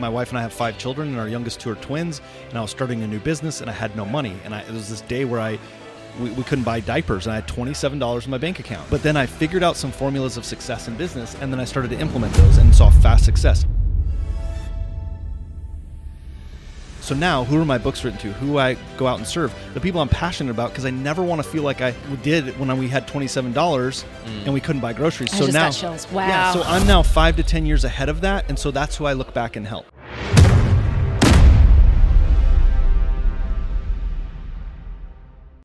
my wife and I have five children, and our youngest two are twins. And I was starting a new business, and I had no money. And I, it was this day where I we, we couldn't buy diapers, and I had twenty seven dollars in my bank account. But then I figured out some formulas of success in business, and then I started to implement those and saw fast success. So now, who are my books written to? Who I go out and serve? The people I'm passionate about because I never want to feel like I did when we had twenty-seven dollars mm. and we couldn't buy groceries. I so just now, got. Wow. yeah. So I'm now five to ten years ahead of that, and so that's who I look back and help.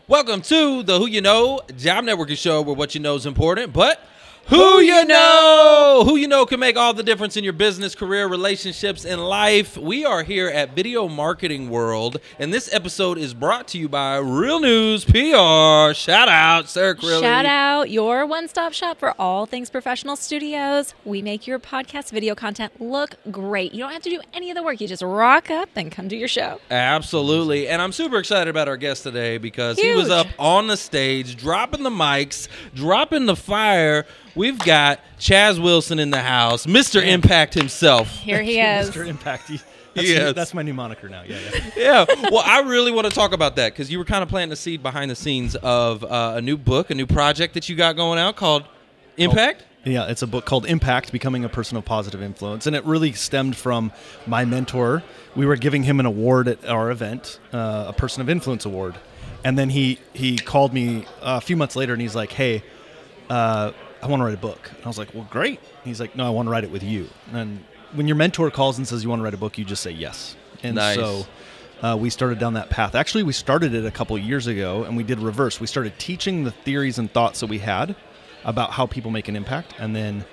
Welcome to the Who You Know Job Networking Show, where what you know is important, but who you know, who you know can make all the difference in your business, career, relationships, and life. We are here at Video Marketing World, and this episode is brought to you by Real News PR. Shout out, Sarah Crilly. Shout out your one stop shop for all things professional studios. We make your podcast video content look great. You don't have to do any of the work. You just rock up and come do your show. Absolutely. And I'm super excited about our guest today because he was up on the stage, dropping the mics, dropping the fire. We've got Chas Wilson in the house, Mr. Impact himself. Here he is. Mr. Impact. He- That's, Yes. that's my new moniker now. Yeah, yeah. Yeah. Well, I really want to talk about that because you were kind of planting the seed behind the scenes of uh, a new book, a new project that you got going out called Impact. Yeah, it's a book called Impact Becoming a Person of Positive Influence. And it really stemmed from my mentor. We were giving him an award at our event, uh, a Person of Influence award. And then he, he called me a few months later and he's like, hey, uh, I want to write a book. And I was like, well, great. He's like, no, I want to write it with you. And when your mentor calls and says you want to write a book, you just say yes. And Nice. so uh, we started down that path. Actually, we started it a couple years ago, and we did reverse. We started teaching the theories and thoughts that we had about how people make an impact, and then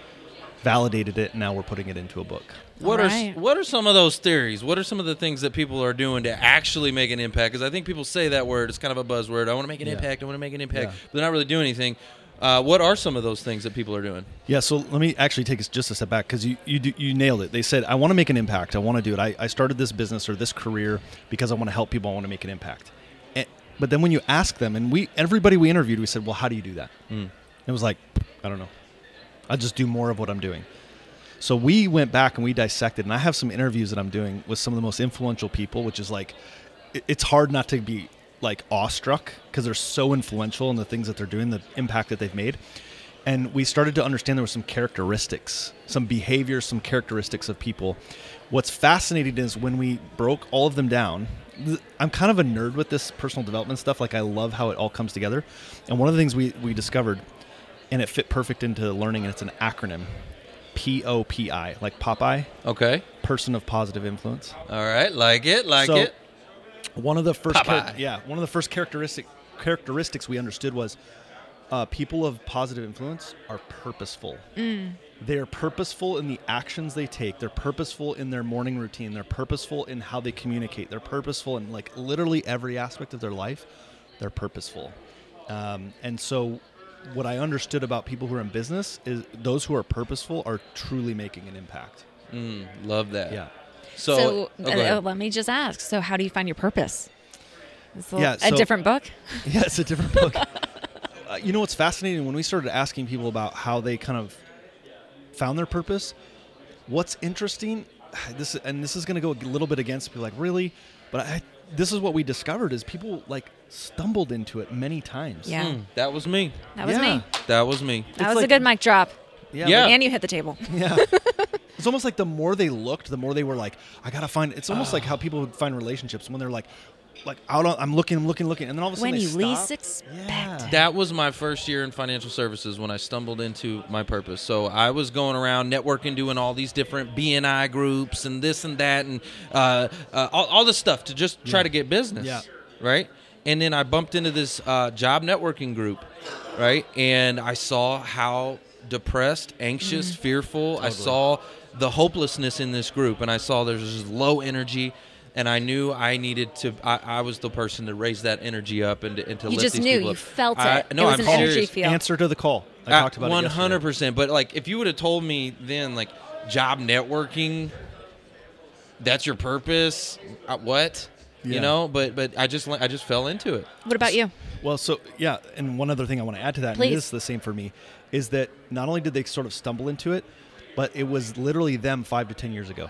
validated it. And now we're putting it into a book. What are what are some of those theories? What are some of the things that people are doing to actually make an impact? Because I think people say that word; it's kind of a buzzword. I want to make an Yeah. impact. I want to make an impact, Yeah. but they're not really doing anything. Uh, what are some of those things that people are doing? Yeah, so let me actually take us just a step back because you you, do, you nailed it. They said I want to make an impact. I want to do it. I, I started this business or this career because I want to help people. I want to make an impact. And, but then when you ask them, and we everybody we interviewed, we said, well, how do you do that? It was like, I don't know. I just do more of what I'm doing. So we went back and we dissected, and I have some interviews that I'm doing with some of the most influential people, which is like, it's hard not to be like awestruck because they're so influential in the things that they're doing, the impact that they've made. And we started to understand there were some characteristics, some behaviors, some characteristics of people. What's fascinating is when we broke all of them down. I'm kind of a nerd with this personal development stuff. Like I love how it all comes together. And one of the things we, we discovered, and it fit perfect into learning, and it's an acronym. P O P I, like Popeye, Okay. person of positive influence. All right. Like it. Like So- it. One of the first, char- yeah, one of the first characteristic characteristics we understood was uh, people of positive influence are purposeful. They are purposeful in the actions they take. They're purposeful in their morning routine. They're purposeful in how they communicate. They're purposeful in like literally every aspect of their life. They're purposeful, um, and so what I understood about people who are in business is those who are purposeful are truly making an impact. Mm, love that. Yeah. So, So, oh, uh, let me just ask. So, how do you find your purpose? It's a, Yeah, a different book. Yeah, it's a different book. uh, you know what's fascinating? When we started asking people about how they kind of found their purpose, what's interesting, this and this is going to go a little bit against people like really, but I, this is what we discovered is people like stumbled into it many times. Yeah. Mm, that was me. That was Yeah. me. That was me. That It's was a good mic drop. yeah, Yeah. And you hit the table. yeah. It's almost like the more they looked, the more they were like, I gotta find. It's almost like how people would find relationships when they're like, like out on. I'm looking, I'm looking, looking, and then all of a sudden When they you least expect Yeah. That was my first year in financial services when I stumbled into my purpose. So I was going around networking, doing all these different BNI groups and this and that, and uh, uh, all, all this stuff to just try to get business. Yeah. Right. And then I bumped into this uh, job networking group, right? And I saw how depressed, anxious, fearful. I saw the hopelessness in this group, and I saw there's this low energy. And I knew I needed to. I, I was the person to raise that energy up and to, and to You lift just these knew. people You up. felt I- it. no, it was I'm an energy serious. field. Answer to the call. I talked about One it. yesterday. hundred percent. But like, if you would have told me then, like, job networking, that's your purpose. Uh, what? Yeah. You know, but but I just I just fell into it. What about you? Well, so yeah, and one other thing I want to add to that, and Please. it is the same for me, is that not only did they sort of stumble into it, but it was literally them five to ten years ago.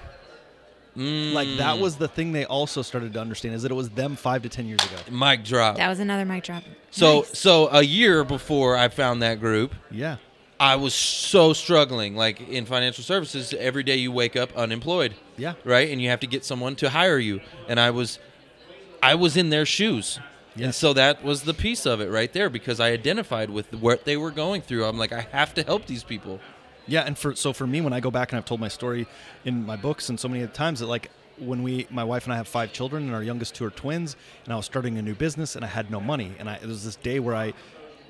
Like that Mm. was the thing they also started to understand is that it was them five to ten years ago. Mic drop. That was another mic drop. So Nice. so a year before I found that group, Yeah. I was so struggling. Like in financial services, every day you wake up unemployed, Yeah. right? And you have to get someone to hire you. And I was I was in their shoes. And so that was the piece of it right there because I identified with what they were going through. I'm like, I have to help these people. Yeah, and for so for me, when I go back and I've told my story in my books and so many times that like when we, my wife and I have five children and our youngest two are twins, and I was starting a new business and I had no money, and I it was this day where I.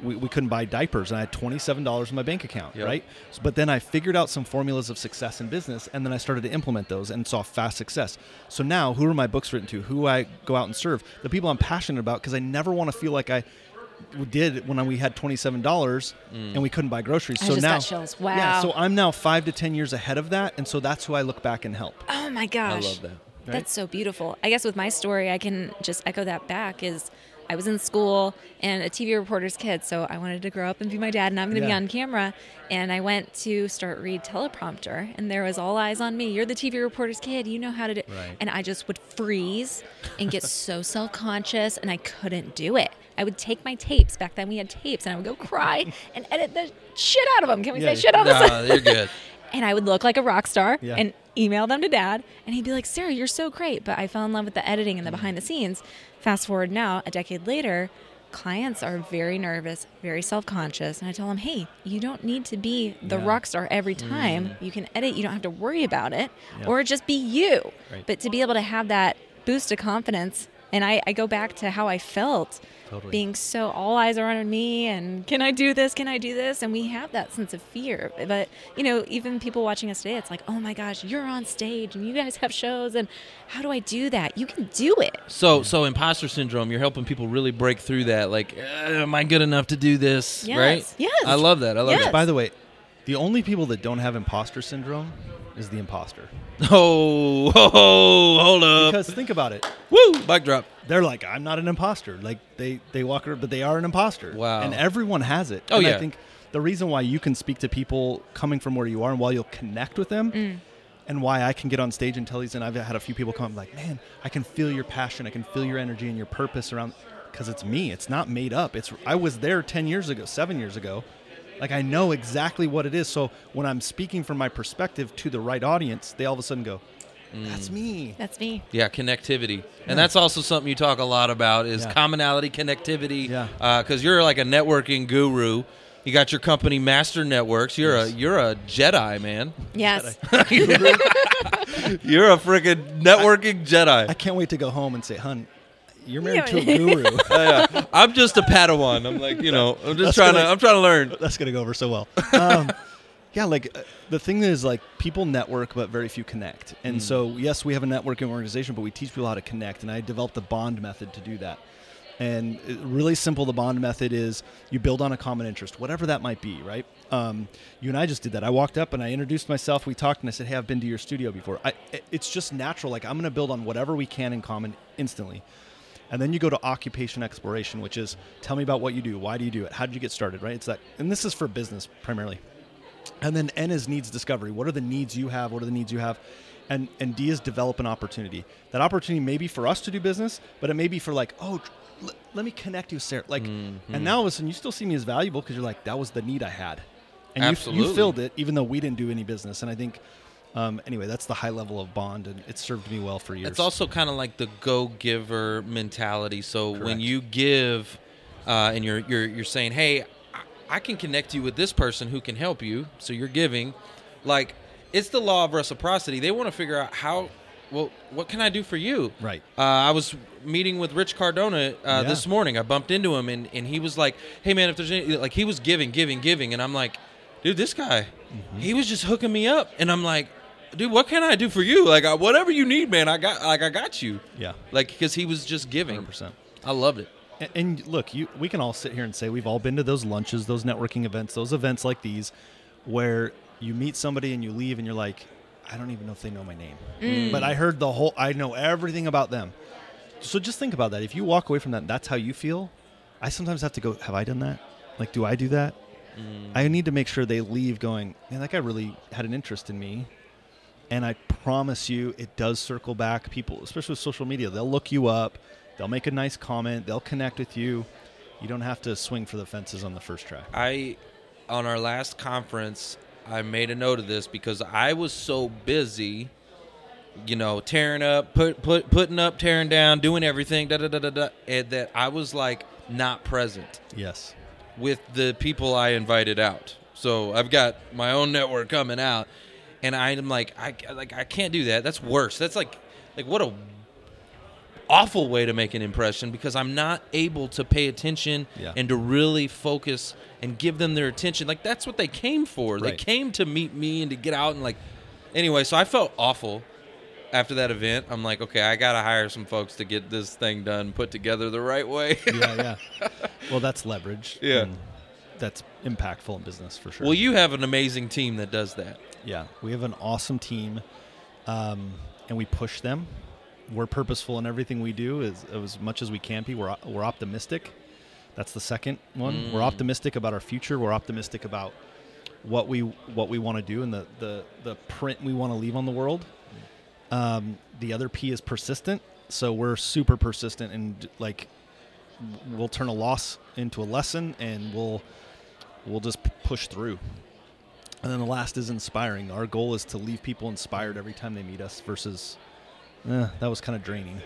We, we couldn't buy diapers, and I had twenty-seven dollars in my bank account, Yep. right? So, but then I figured out some formulas of success in business, and then I started to implement those and saw fast success. So now, who are my books written to? Who I go out and serve? The people I'm passionate about, because I never want to feel like I did when we had twenty-seven dollars mm. and we couldn't buy groceries. I so just now, got chills. yeah, so I'm now five to ten years ahead of that, and so that's who I look back and help. Oh my gosh. I love that. Right? That's so beautiful. I guess with my story, I can just echo that back. Is I was in school and a TV reporter's kid, so I wanted to grow up and be my dad, and I'm going to be on camera. And I went to start read teleprompter, and there was all eyes on me. You're the TV reporter's kid. You know how to do. Right. And I just would freeze and get so self conscious, and I couldn't do it. I would take my tapes. Back then, we had tapes, and I would go cry and edit the shit out of them. Can we Yeah. say shit out of Nah, you're good. and I would look like a rock star Yeah. and email them to dad. And he'd be like, Sarah, you're so great. But I fell in love with the editing and the mm. behind the scenes. Fast forward now, a decade later, clients are very nervous, very self conscious. And I tell them, hey, you don't need to be the Yeah. rock star every mm. time. You can edit, you don't have to worry about it, Yeah. or just be you. Right. But to be able to have that boost of confidence, and I, I go back to how I felt Totally. being so all eyes are on me and can I do this? Can I do this? And we have that sense of fear. But, you know, even people watching us today, it's like, oh my gosh, you're on stage and you guys have shows. And how do I do that? You can do it. So, so imposter syndrome, you're helping people really break through that. Like, uh, am I good enough to do this? Yes, Right? yes. I love that. I love Yes. that. By the way, the only people that don't have imposter syndrome is the imposter. Oh, oh, hold up. Because think about it, Woo! Mic drop. they're like, I'm not an imposter. Like they they walk around, but they are an imposter. Wow. And everyone has it. Oh, and yeah. I think the reason why you can speak to people coming from where you are and why you'll connect with them. Mm. And why I can get on stage and tell these, and I've had a few people come up like, man, I can feel your passion, I can feel your energy and your purpose around, because it's me. It's not made up. It's I was there ten years ago, seven years ago, like I know exactly what it is. So when I'm speaking from my perspective to the right audience, they all of a sudden go, "That's mm. me." That's me. Yeah, connectivity, and that's also something you talk a lot about is Yeah. commonality, connectivity. Yeah. Uh, because you're like a networking guru. You got your company, Master Networks. You're Yes. a you're a Jedi man. Yes. You're a freaking networking Jedi. I can't wait to go home and say, "Hun, you're married to a guru." yeah. I'm just a Padawan. I'm like, you know, I'm just That's trying gonna- to I'm trying to learn. That's gonna go over so well. Um, yeah, like uh, the thing is, like people network, but very few connect. And Hmm. so, yes, we have a networking organization, but we teach people how to connect. And I developed the bond method to do that. And it- really simple, the bond method is you build on a common interest, whatever that might be, right? Um, you and I just did that. I walked up and I introduced myself. We talked, and I said, "Hey, I've been to your studio before." I, it- it's just natural. Like I'm going to build on whatever we can in common instantly. And then you go to occupation exploration, which is tell me about what you do. Why do you do it? How did you get started? Right? It's that, and this is for business primarily. And then N is needs discovery. What are the needs you have? What are the needs you have? And and D is develop an opportunity. That opportunity may be for us to do business, but it may be for like, oh, l- let me connect you, Sarah. Like, Mm-hmm. and now all of a sudden you still see me as valuable because you're like, that was the need I had, and you, you filled it, even though we didn't do any business. And I think, um, anyway, that's the high level of bond, and it served me well for years. It's also kind of like the go-giver mentality. So when you give, uh, and you're you're you're saying, "Hey, I- I can connect you with this person who can help you." So you're giving, like it's the law of reciprocity. They want to figure out how. Well, what can I do for you? Right. Uh, I was meeting with Rich Cardona uh, Yeah. this morning. I bumped into him, and, and he was like, "Hey, man, if there's any like," he was giving, giving, giving, and I'm like, "Dude, this guy, Mm-hmm. he was just hooking me up," and I'm like, "Dude, what can I do for you? Like, uh, whatever you need, man, I got, like, I got you." yeah, Like, because he was just giving. hundred percent. I loved it. And, and look, you we can all sit here and say we've all been to those lunches, those networking events, those events like these, where you meet somebody and you leave and you're like, I don't even know if they know my name, but I heard the whole, I know everything about them. So just think about that. If you walk away from that, that's how you feel. I sometimes have to go, have I done that? Like, do I do that? I need to make sure they leave going, man, that guy really had an interest in me. And I promise you, it does circle back. People, especially with social media, they'll look you up, they'll make a nice comment, they'll connect with you. You don't have to swing for the fences on the first try. I, on our last conference, I made a note of this because I was so busy, you know, tearing up, put, put, putting up, tearing down, doing everything, da da da da da, and that I was like not present Yes. with the people I invited out. So I've got my own network coming out, and I'm like, I like I can't do that. That's worse. That's like, like what a awful way to make an impression because I'm not able to pay attention Yeah. and to really focus and give them their attention. Like that's what they came for. They came to meet me and to get out and like. Anyway, so I felt awful after that event. I'm like, okay, I gotta hire some folks to get this thing done, put together the right way. Yeah, yeah. well, that's leverage. Yeah. and That's impactful in business for sure. well, you have an amazing team that does that. Yeah, we have an awesome team, um, and we push them. We're purposeful in everything we do, as, as much as we can be. We're we're optimistic. That's the second one. We're Mm. optimistic about our future. We're optimistic about what we what we want to do and the the the print we want to leave on the world. Um, the other P is persistent. So we're super persistent and like we'll turn a loss into a lesson and we'll we'll just push through. And then the last is inspiring. Our goal is to leave people inspired every time they meet us versus eh, that was kind of draining.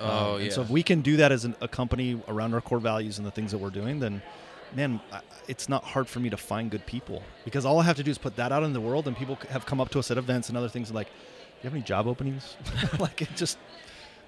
Oh Um, yeah. so if we can do that as an, a company around our core values and the things that we're doing, then man, I- it's not hard for me to find good people because all I have to do is put that out in the world, and people have come up to us at events and other things like, "Do you have any job openings?" like it just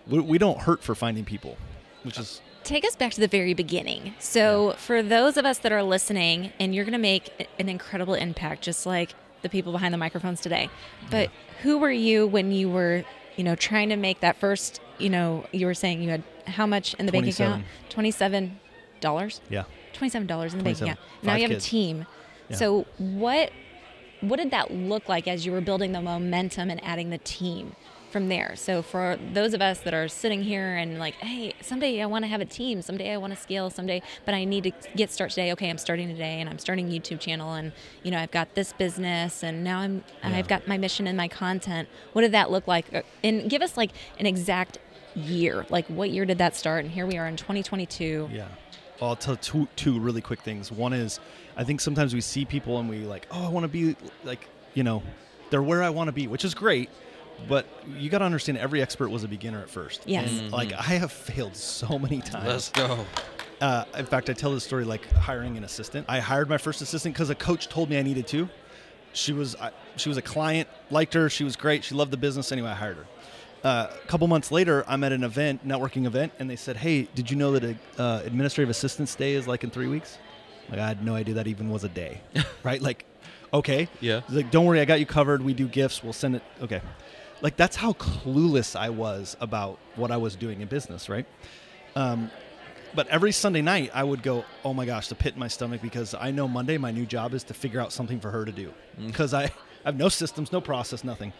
we, we don't hurt for finding people, which is Take us back to the very beginning. So, for those of us that are listening, and you're going to make an incredible impact, just like the people behind the microphones today. But who were you when you were, you know, trying to make that first? You know, you were saying you had how much in the bank account? 27. Dollars. yeah. Twenty-seven dollars in the bank 27. account. Now you have kids. a team. Yeah. So what what did that look like as you were building the momentum and adding the team from there? So for those of us that are sitting here and like, hey, someday I want to have a team, someday I want to scale, someday, but I need to get start today. Okay, I'm starting today, and I'm starting a YouTube channel, and you know I've got this business, and now I'm Yeah. I've got my mission and my content. What did that look like? Uh, And give us like an exact year. Like what year did that start? And here we are in 2022. Yeah. Well, I'll tell two two really quick things. One is, I think sometimes we see people and we like, oh, I want to be like, you know, they're where I want to be, which is great. But you got to understand, every expert was a beginner at first. Yes. And like, I have failed so many times. Let's go. Uh, in fact, I tell this story like hiring an assistant. I hired my first assistant because a coach told me I needed to. She was I, she was a client, liked her, she was great, she loved the business. Anyway, I hired her. Uh, a couple months later, I'm at an event, networking event, and they said, "Hey, did you know that a uh, administrative assistant's day is like in three weeks?" Like I had no idea that even was a day, right? Like, okay, Yeah. He's like, don't worry, I got you covered. We do gifts. We'll send it. Okay, like that's how clueless I was about what I was doing in business, right? Um, but every Sunday night, I would go, "Oh my gosh!" The pit in my stomach because I know Monday my new job is to figure out something for her to do because I, I have no systems, no process, nothing.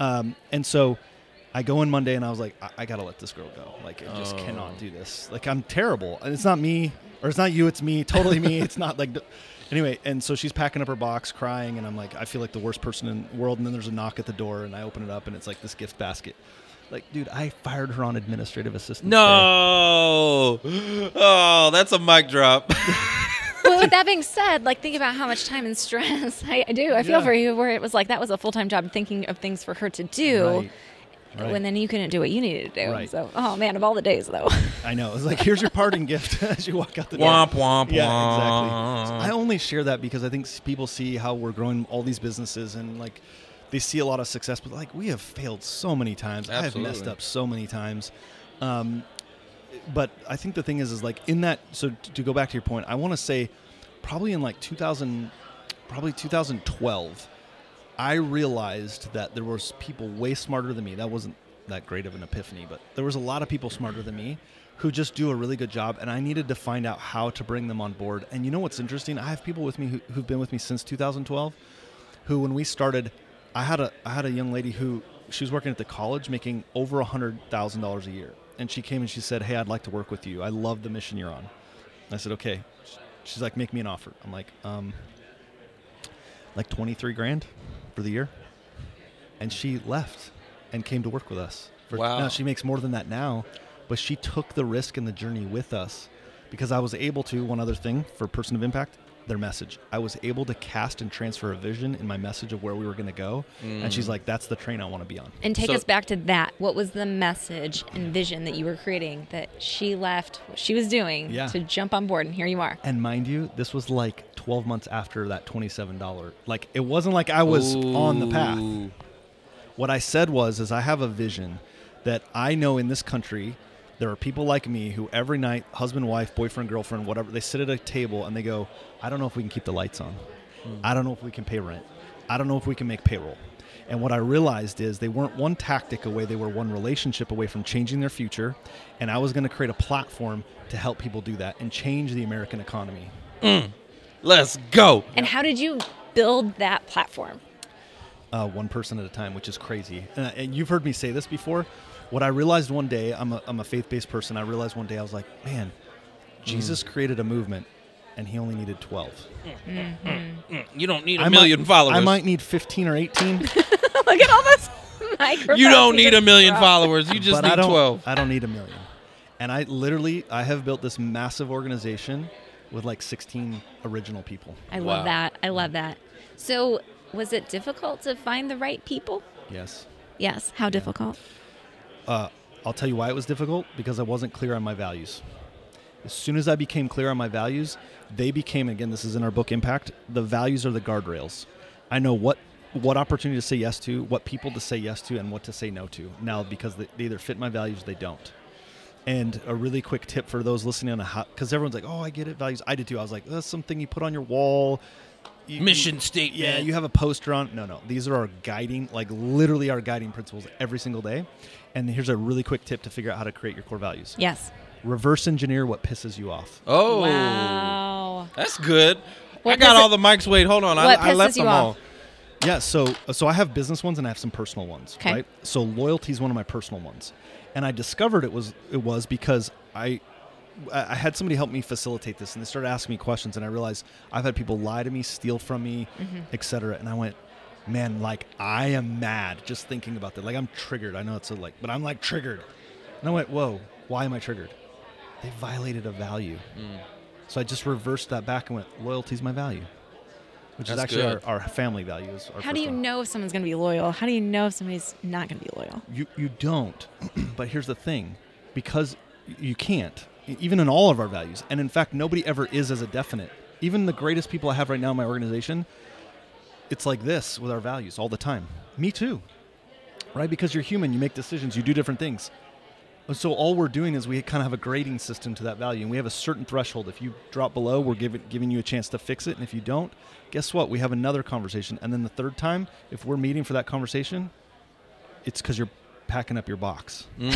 Um, and so I go in Monday and I was like, I, I gotta let this girl go. Like, I just Oh. cannot do this. Like, I'm terrible, and it's not me, or it's not you. It's me, totally me. It's not like. Anyway, and so she's packing up her box, crying, and I'm like, I feel like the worst person in the world. And then there's a knock at the door, and I open it up, and it's like this gift basket. Like, dude, I fired her on administrative assistant. No. Oh, that's a mic drop. well, with that being said, like think about how much time and stress I, I do. I feel Yeah. for you, where it was like that was a full time job, thinking of things for her to do, Right. Right. when then you couldn't do what you needed to do. Right. So, oh man, of all the days though, I know. It's like here's your parting gift as you walk out the door. womp womp womp. Yeah, womp. exactly. I only share that because I think people see how we're growing all these businesses and like they see a lot of success, but like we have failed so many times. I have messed up so many times. Um, but I think the thing is, is like in that. So t- to go back to your point, I want to say probably in like 2000, probably 2012, I realized that there was people way smarter than me. That wasn't that great of an epiphany, but there was a lot of people smarter than me who just do a really good job, and I needed to find out how to bring them on board. And you know what's interesting? I have people with me who, who've been with me since 2012, who when we started, I had a I had a young lady who she was working at the college making over a hundred thousand dollars a year, and she came and she said, "Hey, I'd like to work with you. I love the mission you're on." I said, "Okay." She's like, "Make me an offer." I'm like, um, like 23 grand for the year. and she left and came to work with us. For, Wow. Now she makes more than that now, but she took the risk and the journey with us because I was able to. One other thing for person of impact, their message. I was able to cast and transfer a vision in my message of where we were going to go, and she's mm. like, "That's the train I want to be on." And take So- us back to that. What was the message and vision that you were creating that she left what she was doing Yeah. to jump on board? And here you are. And mind you, this was like 12 months after that $27. Like it wasn't like I was on the path. What I said was is I have a vision that I know in this country there are people like me who every night, husband, wife, boyfriend, girlfriend, whatever, they sit at a table and they go, I don't know if we can keep the lights on. I don't know if we can pay rent. I don't know if we can make payroll. And what I realized is they weren't one tactic away, they were one relationship away from changing their future. And I was going to create a platform to help people do that and change the American economy. Let's go. And how did you build that platform? uh, one person at a time, which is crazy. And, and you've heard me say this before. What I realized one day, I'm a, I'm a faith based person. I realized one day, I was like, man, Jesus mm. created a movement and he only needed 12. Mm-hmm. You don't need a I million might, followers. I might need 15 or 18, Look at all this microphones. you don't need a million dropped. followers. You just but I need don't, 12. I don't need a million. And I literally, I have built this massive organization with like 16 original people. I love that. I love that. So, was it difficult to find the right people? Yes. Yes. How difficult? Uh, I'll tell you why it was difficult because I wasn't clear on my values. As soon as I became clear on my values, they became again. This is in our book Impact. The values are the guardrails. I know what what opportunity to say yes to, what people to say yes to, and what to say no to. Now because they, they either fit my values, or they don't. And a really quick tip for those listening on a how because everyone's like, "Oh, I get it, values." I did too. I was like, "That's something you put on your wall." You- Mission statement. Yeah, you have a poster on. No, no. These are our guiding, like literally our guiding principles every single day. And here's a really quick tip to figure out how to create your core values. Yes. Reverse engineer what pisses you off. Oh, Wow. that's good. What I got all the mics. Wait, hold on. I, What I left pisses you them off? all. Yeah, so so I have business ones and I have some personal ones, 'Kay. right? So loyalty is one of my personal ones, and I discovered it was it was because I I I had somebody help me facilitate this, and they started asking me questions, and I realized I've had people lie to me, steal from me, mm-hmm. et cetera, and I went, man, like I am mad just thinking about that. Like I'm triggered. I know it's a like, but I'm like triggered, and I went, whoa, why am I triggered? They violated a value. Mm. So I just reversed that back and went, loyalty's my value, which is actually our, our family values. Our How do you one. know if someone's going to be loyal? How do you know if somebody's not going to be loyal? You you don't. but here's the thing, because you can't. Even in all of our values, and in fact, nobody ever is as a definite. Even the greatest people I have right now in my organization, it's like this with our values all the time. Me too, right? Because you're human, you make decisions, you do different things. And so all we're doing is we kind of have a grading system to that value, and we have a certain threshold. If you drop below, we're giving giving you a chance to fix it, and if you don't, guess what? We have another conversation, and then the third time, if we're meeting for that conversation, it's because you're packing up your box. Mm.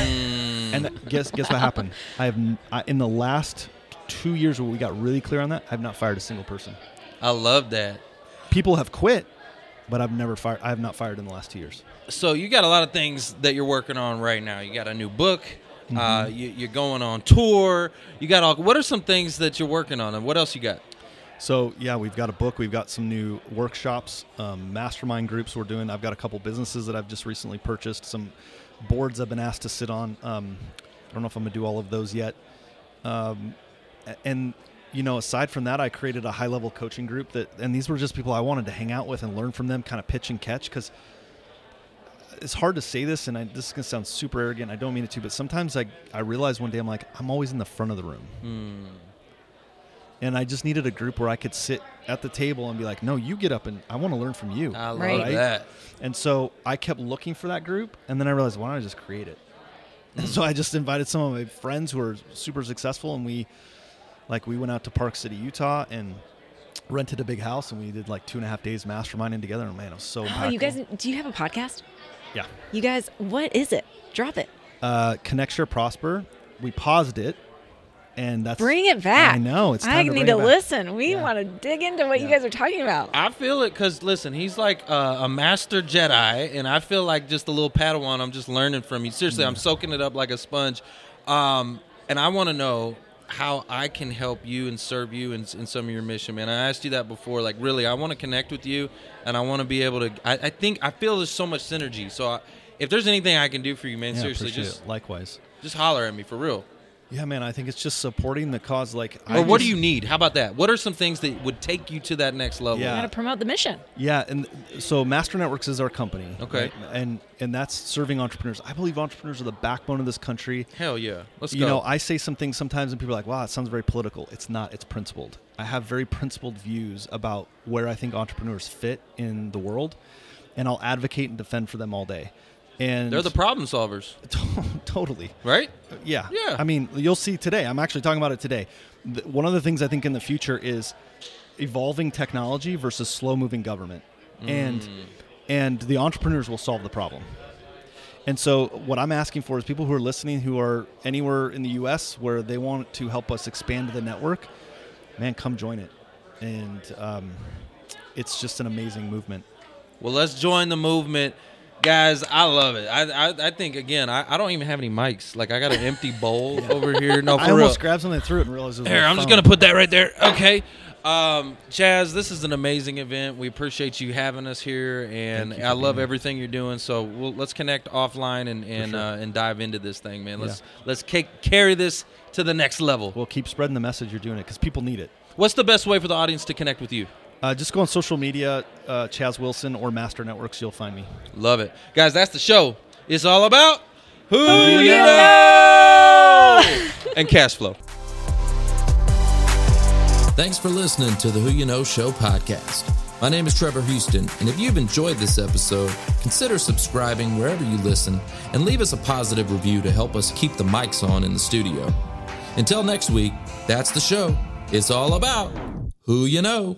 And guess guess what happened? I have I, in the last two years where we got really clear on that, I've not fired a single person. I love that. People have quit, but I've never fired. I have not fired in the last two years. So you got a lot of things that you're working on right now. You got a new book. Mm-hmm. Uh, you, you're going on tour. You got all. What are some things that you're working on, and what else you got? So yeah, we've got a book. We've got some new workshops, um, mastermind groups we're doing. I've got a couple businesses that I've just recently purchased. Some boards I've been asked to sit on. Um, I don't know if I'm gonna do all of those yet. Um, and you know, aside from that, I created a high level coaching group that, and these were just people I wanted to hang out with and learn from them, kind of pitch and catch, because it's hard to say this, and I, this is gonna sound super arrogant. I don't mean it to, but sometimes I I realize one day I'm like I'm always in the front of the room Hmm. and I just needed a group where I could sit at the table and be like, "No, you get up and I want to learn from you." I love Right. that. And so I kept looking for that group, and then I realized, why don't I just create it? And so I just invited some of my friends who are super successful, and we, like, we went out to Park City, Utah, and rented a big house, and we did like two and a half days masterminding together. And man, it was so Oh, impactful. you guys, do you have a podcast? yeah. You guys, what is it? Drop it. Uh, Connect, Share, Prosper. We paused it, and that's Bring it back. I know it's. Time I to need to listen. We Yeah. want to dig into what you guys are talking about. I feel it because listen, he's like uh, a master Jedi, and I feel like just a little Padawan. I'm just learning from you. Seriously, I'm soaking it up like a sponge. Um, and I want to know how I can help you and serve you in, in some of your mission, man. I asked you that before. Like, really, I want to connect with you, and I want to be able to. I, I think I feel there's so much synergy. So, I, if there's anything I can do for you, man, Yeah, seriously, just it. likewise. just holler at me for real. Yeah, man. I think it's just supporting the cause. Like, Or I what just- do you need? How about that? What are some things that would take you to that next level? Yeah. To promote the mission. Yeah, and so Master Networks is our company. Okay. right? and and that's serving entrepreneurs. I believe entrepreneurs are the backbone of this country. Hell yeah. Let's you go. You know, I say some things sometimes, and people are like, "Wow, it sounds very political." It's not. It's principled. I have very principled views about where I think entrepreneurs fit in the world, and I'll advocate and defend for them all day. And They're the problem solvers, totally. right? Yeah. Yeah. I mean, you'll see today. I'm actually talking about it today. One of the things I think in the future is evolving technology versus slow moving government. And Mm. and the entrepreneurs will solve the problem. And so what I'm asking for is people who are listening who are anywhere in the US where they want to help us expand the network, man, come join it. And um, it's just an amazing movement. Well, let's join the movement. Guys, I love it. I I, I think again, I, I don't even have any mics. Like I got an empty bowl over here. No, for I real. almost grabbed something threw it and realized it was Here, my I'm just phone. gonna put that right there. Okay. Um, Chas, this is an amazing event. We appreciate you having us here, and Thank you for I love everything you're doing. So we'll, let's connect offline and and uh, and dive into this thing, man. Let's let's ca- carry this to the next level. Well, keep spreading the message you're doing it because people need it. What's the best way for the audience to connect with you? Uh, just go on social media, uh, Chas Wilson or Master Networks. You'll find me. Love it, guys. That's the show. It's all about who you you know. know and cash flow. Thanks for listening to the Who You Know Show podcast. My name is Trevor Houston, and if you've enjoyed this episode, consider subscribing wherever you listen and leave us a positive review to help us keep the mics on in the studio. Until next week, that's the show. It's all about who you know.